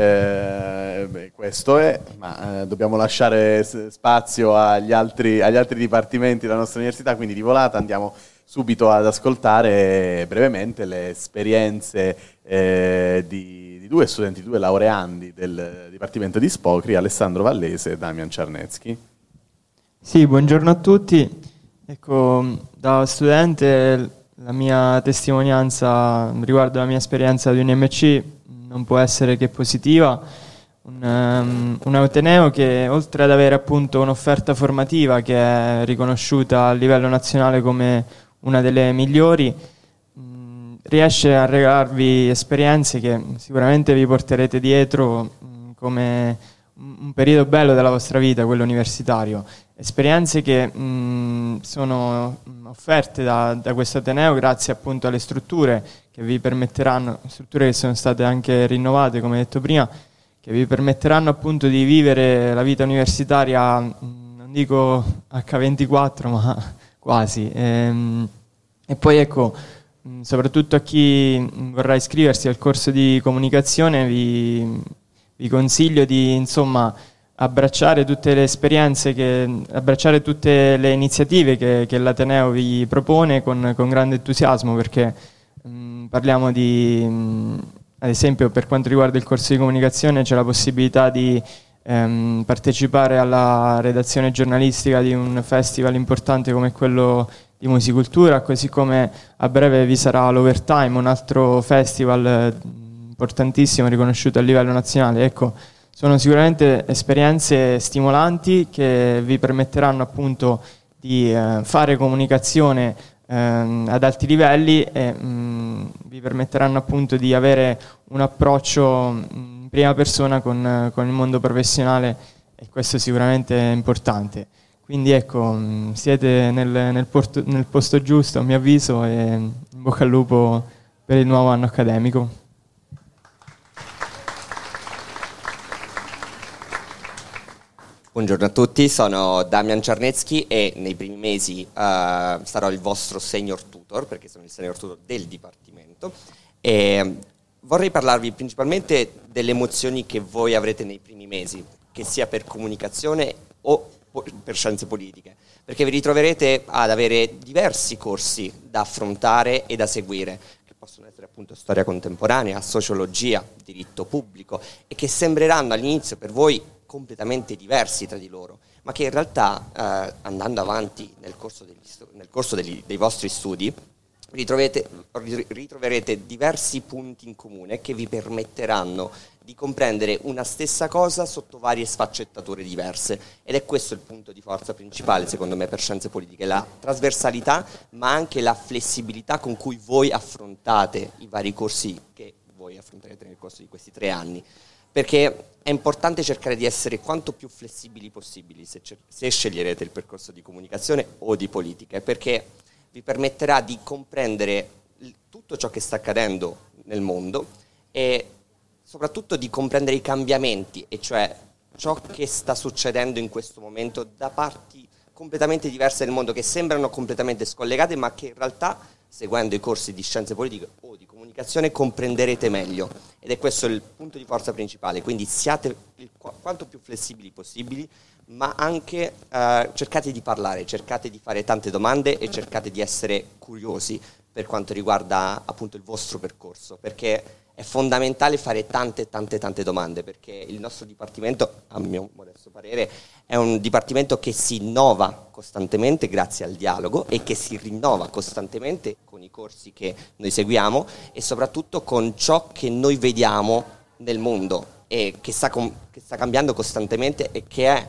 Eh, beh, questo è, ma eh, dobbiamo lasciare spazio agli altri, agli altri, dipartimenti della nostra università, quindi di volata andiamo subito ad ascoltare brevemente le esperienze eh, di, di, due studenti, due laureandi del Dipartimento di Spocri, Alessandro Vallese e Damian Ciarnecki. Sì, buongiorno a tutti. Ecco, da studente la mia testimonianza riguardo la mia esperienza di un MC non può essere che positiva. Un, um, un Ateneo che oltre ad avere appunto un'offerta formativa che è riconosciuta a livello nazionale come una delle migliori, mh, riesce a regalarvi esperienze che sicuramente vi porterete dietro mh, come un periodo bello della vostra vita, quello universitario. Esperienze che mh, sono offerte da, da questo Ateneo grazie appunto alle strutture che vi permetteranno, strutture che sono state anche rinnovate, come detto prima, che vi permetteranno appunto di vivere la vita universitaria, non dico H24, ma quasi. E, ehm, e poi ecco, soprattutto a chi vorrà iscriversi al corso di comunicazione, vi, vi consiglio di insomma abbracciare tutte le esperienze, che, abbracciare tutte le iniziative che, che l'Ateneo vi propone con, con grande entusiasmo perché mh, parliamo di, mh, ad esempio per quanto riguarda il corso di comunicazione c'è la possibilità di ehm, partecipare alla redazione giornalistica di un festival importante come quello di musicultura, così come a breve vi sarà l'Overtime, un altro festival importantissimo riconosciuto a livello nazionale. Ecco, sono sicuramente esperienze stimolanti che vi permetteranno appunto di eh, fare comunicazione eh, ad alti livelli e mh, vi permetteranno appunto di avere un approccio mm, in prima persona con, con il mondo professionale e questo sicuramente è importante. Quindi ecco, mm, siete nel, nel, porto, nel posto giusto a mio avviso e in bocca al lupo per il nuovo anno accademico. Buongiorno a tutti, sono Damian Czarnecki e nei primi mesi uh, sarò il vostro senior tutor, perché sono il senior tutor del Dipartimento. E vorrei parlarvi principalmente delle emozioni che voi avrete nei primi mesi, che sia per comunicazione o per scienze politiche, perché vi ritroverete ad avere diversi corsi da affrontare e da seguire, che possono essere appunto storia contemporanea, sociologia, diritto pubblico, e che sembreranno all'inizio per voi completamente diversi tra di loro, ma che in realtà eh, andando avanti nel corso, degli, nel corso degli, dei vostri studi ritroverete diversi punti in comune che vi permetteranno di comprendere una stessa cosa sotto varie sfaccettature diverse. Ed è questo il punto di forza principale secondo me per scienze politiche, la trasversalità ma anche la flessibilità con cui voi affrontate i vari corsi che voi affronterete nel corso di questi tre anni. Perché è importante cercare di essere quanto più flessibili possibili se, se sceglierete il percorso di comunicazione o di politica. Perché vi permetterà di comprendere tutto ciò che sta accadendo nel mondo e soprattutto di comprendere i cambiamenti, e cioè ciò che sta succedendo in questo momento da parti completamente diverse del mondo, che sembrano completamente scollegate, ma che in realtà, seguendo i corsi di scienze politiche comunicazione, comprenderete meglio. Ed è questo il punto di forza principale, quindi siate il, quanto più flessibili possibili, ma anche eh, cercate di parlare, cercate di fare tante domande e cercate di essere curiosi per quanto riguarda appunto il vostro percorso, perché è fondamentale fare tante, tante, tante domande perché il nostro dipartimento, a mio modesto parere, è un dipartimento che si innova costantemente grazie al dialogo e che si rinnova costantemente con i corsi che noi seguiamo e soprattutto con ciò che noi vediamo nel mondo e che sta, com- che sta cambiando costantemente e che è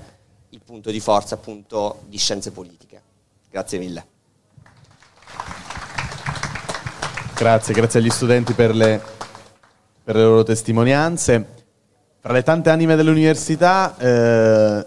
il punto di forza appunto di scienze politiche. Grazie mille. Grazie, grazie agli studenti per le per le loro testimonianze. Fra le tante anime dell'università eh,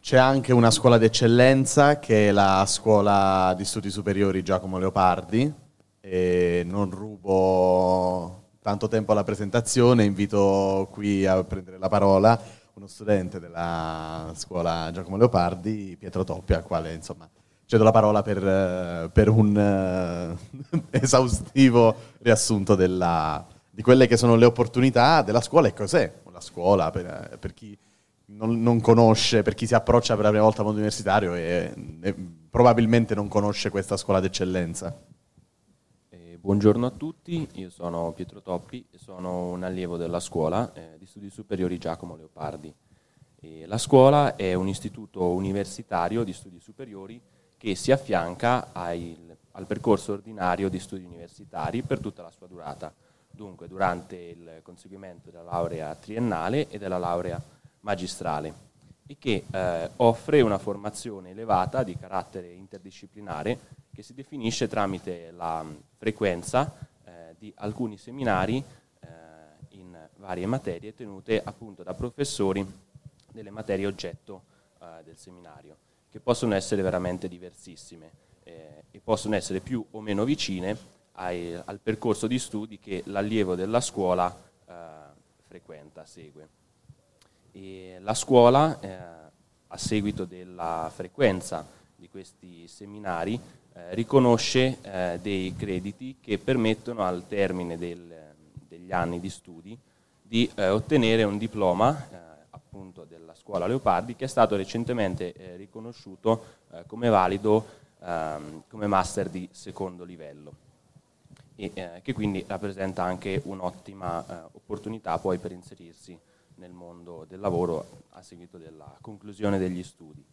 c'è anche una scuola d'eccellenza che è la scuola di studi superiori Giacomo Leopardi. E non rubo tanto tempo alla presentazione, invito qui a prendere la parola uno studente della scuola Giacomo Leopardi, Pietro Toppi, al quale insomma cedo la parola per, per un uh, esaustivo riassunto della, di quelle che sono le opportunità della scuola e cos'è la scuola per, per chi non, non, conosce, per chi si approccia per la prima volta al mondo universitario e, e probabilmente non conosce questa scuola d'eccellenza. Eh, buongiorno a tutti, io sono Pietro Toppi e sono un allievo della scuola eh, di studi superiori Giacomo Leopardi. E la scuola è un istituto universitario di studi superiori che si affianca ai, al percorso ordinario di studi universitari per tutta la sua durata dunque durante il conseguimento della laurea triennale e della laurea magistrale e che eh, offre una formazione elevata di carattere interdisciplinare che si definisce tramite la frequenza eh, di alcuni seminari eh, in varie materie tenute appunto da professori delle materie oggetto eh, del seminario, che possono essere veramente diversissime eh, e possono essere più o meno vicine ai, al percorso di studi che l'allievo della scuola eh, frequenta, segue. E la scuola, eh, a seguito della frequenza di questi seminari, eh, riconosce eh, dei crediti che permettono al termine del, degli anni di studi di eh, ottenere un diploma eh, appunto della scuola Leopardi che è stato recentemente riconosciuto come valido ehm, come master di secondo livello e eh, che quindi rappresenta anche un'ottima eh, opportunità poi per inserirsi nel mondo del lavoro a seguito della conclusione degli studi.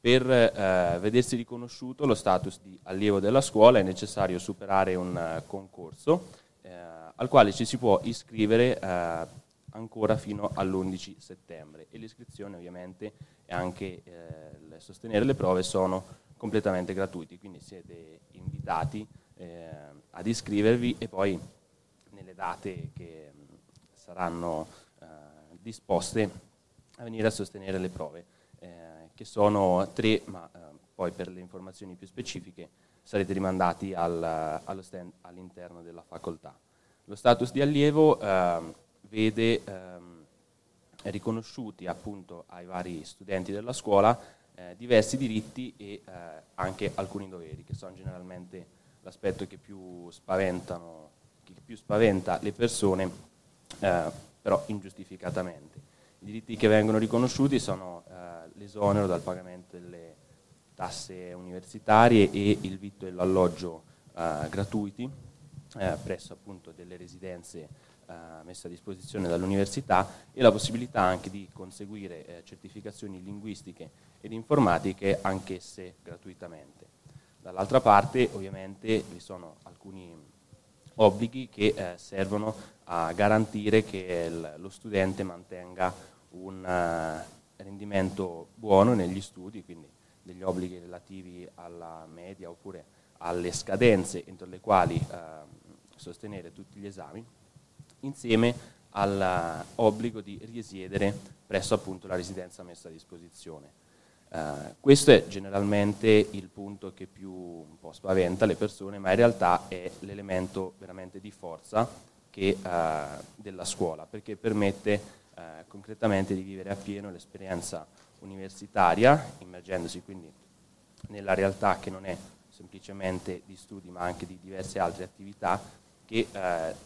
Per eh, vedersi riconosciuto lo status di allievo della scuola è necessario superare un uh, concorso eh, al quale ci si può iscrivere eh, ancora fino all'11 settembre e l'iscrizione ovviamente e anche eh, sostenere le prove sono completamente gratuiti, quindi siete invitati eh, ad iscrivervi e poi nelle date che saranno eh, disposte a venire a sostenere le prove, eh, che sono tre, ma eh, poi per le informazioni più specifiche sarete rimandati al, stand, all'interno della facoltà. Lo status di allievo ehm, vede ehm, riconosciuti appunto ai vari studenti della scuola eh, diversi diritti e eh, anche alcuni doveri che sono generalmente l'aspetto che più, che più spaventa le persone, eh, però ingiustificatamente. I diritti che vengono riconosciuti sono eh, l'esonero dal pagamento delle tasse universitarie e il vitto e l'alloggio eh, gratuiti eh, presso appunto delle residenze eh, messe a disposizione dall'università e la possibilità anche di conseguire eh, certificazioni linguistiche ed informatiche anch'esse gratuitamente. Dall'altra parte ovviamente vi sono alcuni obblighi che eh, servono a garantire che il, lo studente mantenga un uh, rendimento buono negli studi, quindi degli obblighi relativi alla media oppure alle scadenze entro le quali uh, sostenere tutti gli esami, insieme all'obbligo di risiedere presso appunto la residenza messa a disposizione. Uh, questo è generalmente il punto che più spaventa le persone, ma in realtà è l'elemento veramente di forza che, uh, della scuola, perché permette uh, concretamente di vivere appieno l'esperienza universitaria, immergendosi quindi nella realtà che non è semplicemente di studi, ma anche di diverse altre attività che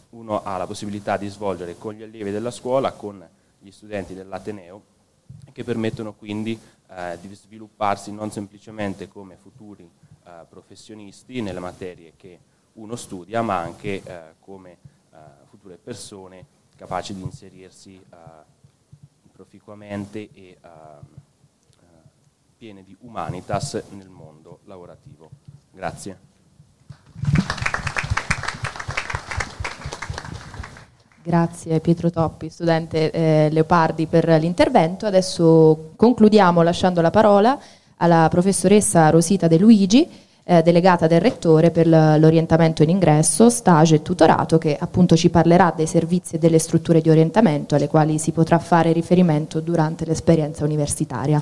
uno ha la possibilità di svolgere con gli allievi della scuola, con gli studenti dell'Ateneo, che permettono quindi eh, di svilupparsi non semplicemente come futuri eh, professionisti nelle materie che uno studia, ma anche eh, come eh, future persone capaci di inserirsi eh, proficuamente e piene di humanitas nel mondo lavorativo. Grazie. Grazie Pietro Toppi, studente eh, Leopardi, per l'intervento. Adesso concludiamo lasciando la parola alla professoressa Rosita De Luigi, eh, delegata del Rettore per l'orientamento in ingresso, stage e tutorato, che appunto ci parlerà dei servizi e delle strutture di orientamento alle quali si potrà fare riferimento durante l'esperienza universitaria.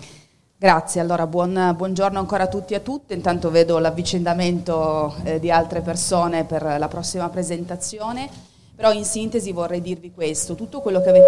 Grazie, allora buon, buongiorno ancora a tutti e a tutte, intanto vedo l'avvicendamento eh, di altre persone per la prossima presentazione. Però in sintesi vorrei dirvi questo, tutto quello che avete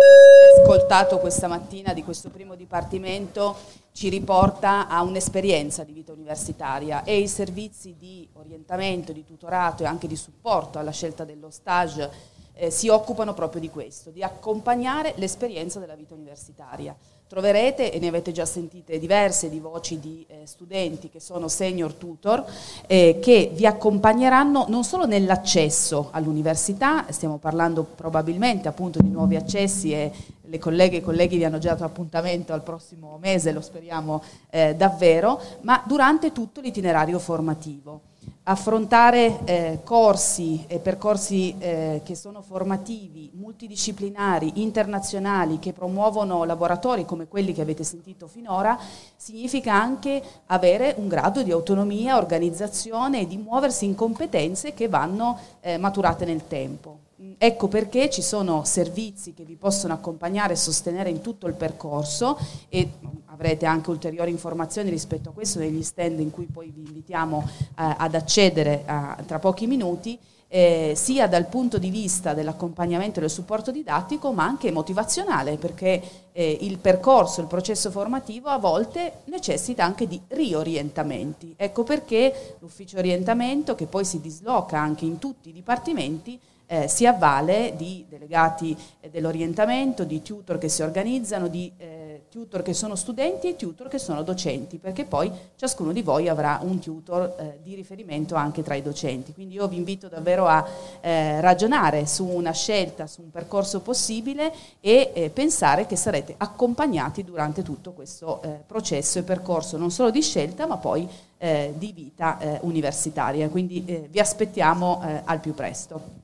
ascoltato questa mattina di questo primo dipartimento ci riporta a un'esperienza di vita universitaria e i servizi di orientamento, di tutorato e anche di supporto alla scelta dello stage eh, si occupano proprio di questo, di accompagnare l'esperienza della vita universitaria troverete, e ne avete già sentite diverse di voci di eh, studenti che sono senior tutor, eh, che vi accompagneranno non solo nell'accesso all'università, stiamo parlando probabilmente appunto di nuovi accessi e le colleghe e i colleghi vi hanno già dato appuntamento al prossimo mese, lo speriamo eh, davvero, ma durante tutto l'itinerario formativo affrontare eh, corsi e percorsi eh, che sono formativi, multidisciplinari, internazionali, che promuovono laboratori come quelli che avete sentito finora, significa anche avere un grado di autonomia, organizzazione e di muoversi in competenze che vanno eh, maturate nel tempo. Ecco perché ci sono servizi che vi possono accompagnare e sostenere in tutto il percorso e avrete anche ulteriori informazioni rispetto a questo negli stand in cui poi vi invitiamo eh, ad accedere a, tra pochi minuti, eh, sia dal punto di vista dell'accompagnamento e del supporto didattico, ma anche motivazionale, perché eh, il percorso, il processo formativo a volte necessita anche di riorientamenti. Ecco perché l'ufficio orientamento, che poi si disloca anche in tutti i dipartimenti, eh, si avvale di delegati eh, dell'orientamento, di tutor che si organizzano, di eh, tutor che sono studenti e tutor che sono docenti, perché poi ciascuno di voi avrà un tutor eh, di riferimento anche tra i docenti. Quindi io vi invito davvero a eh, ragionare su una scelta, su un percorso possibile e eh, pensare che sarete accompagnati durante tutto questo processo e percorso, non solo di scelta, ma poi di vita universitaria. Quindi vi aspettiamo al più presto.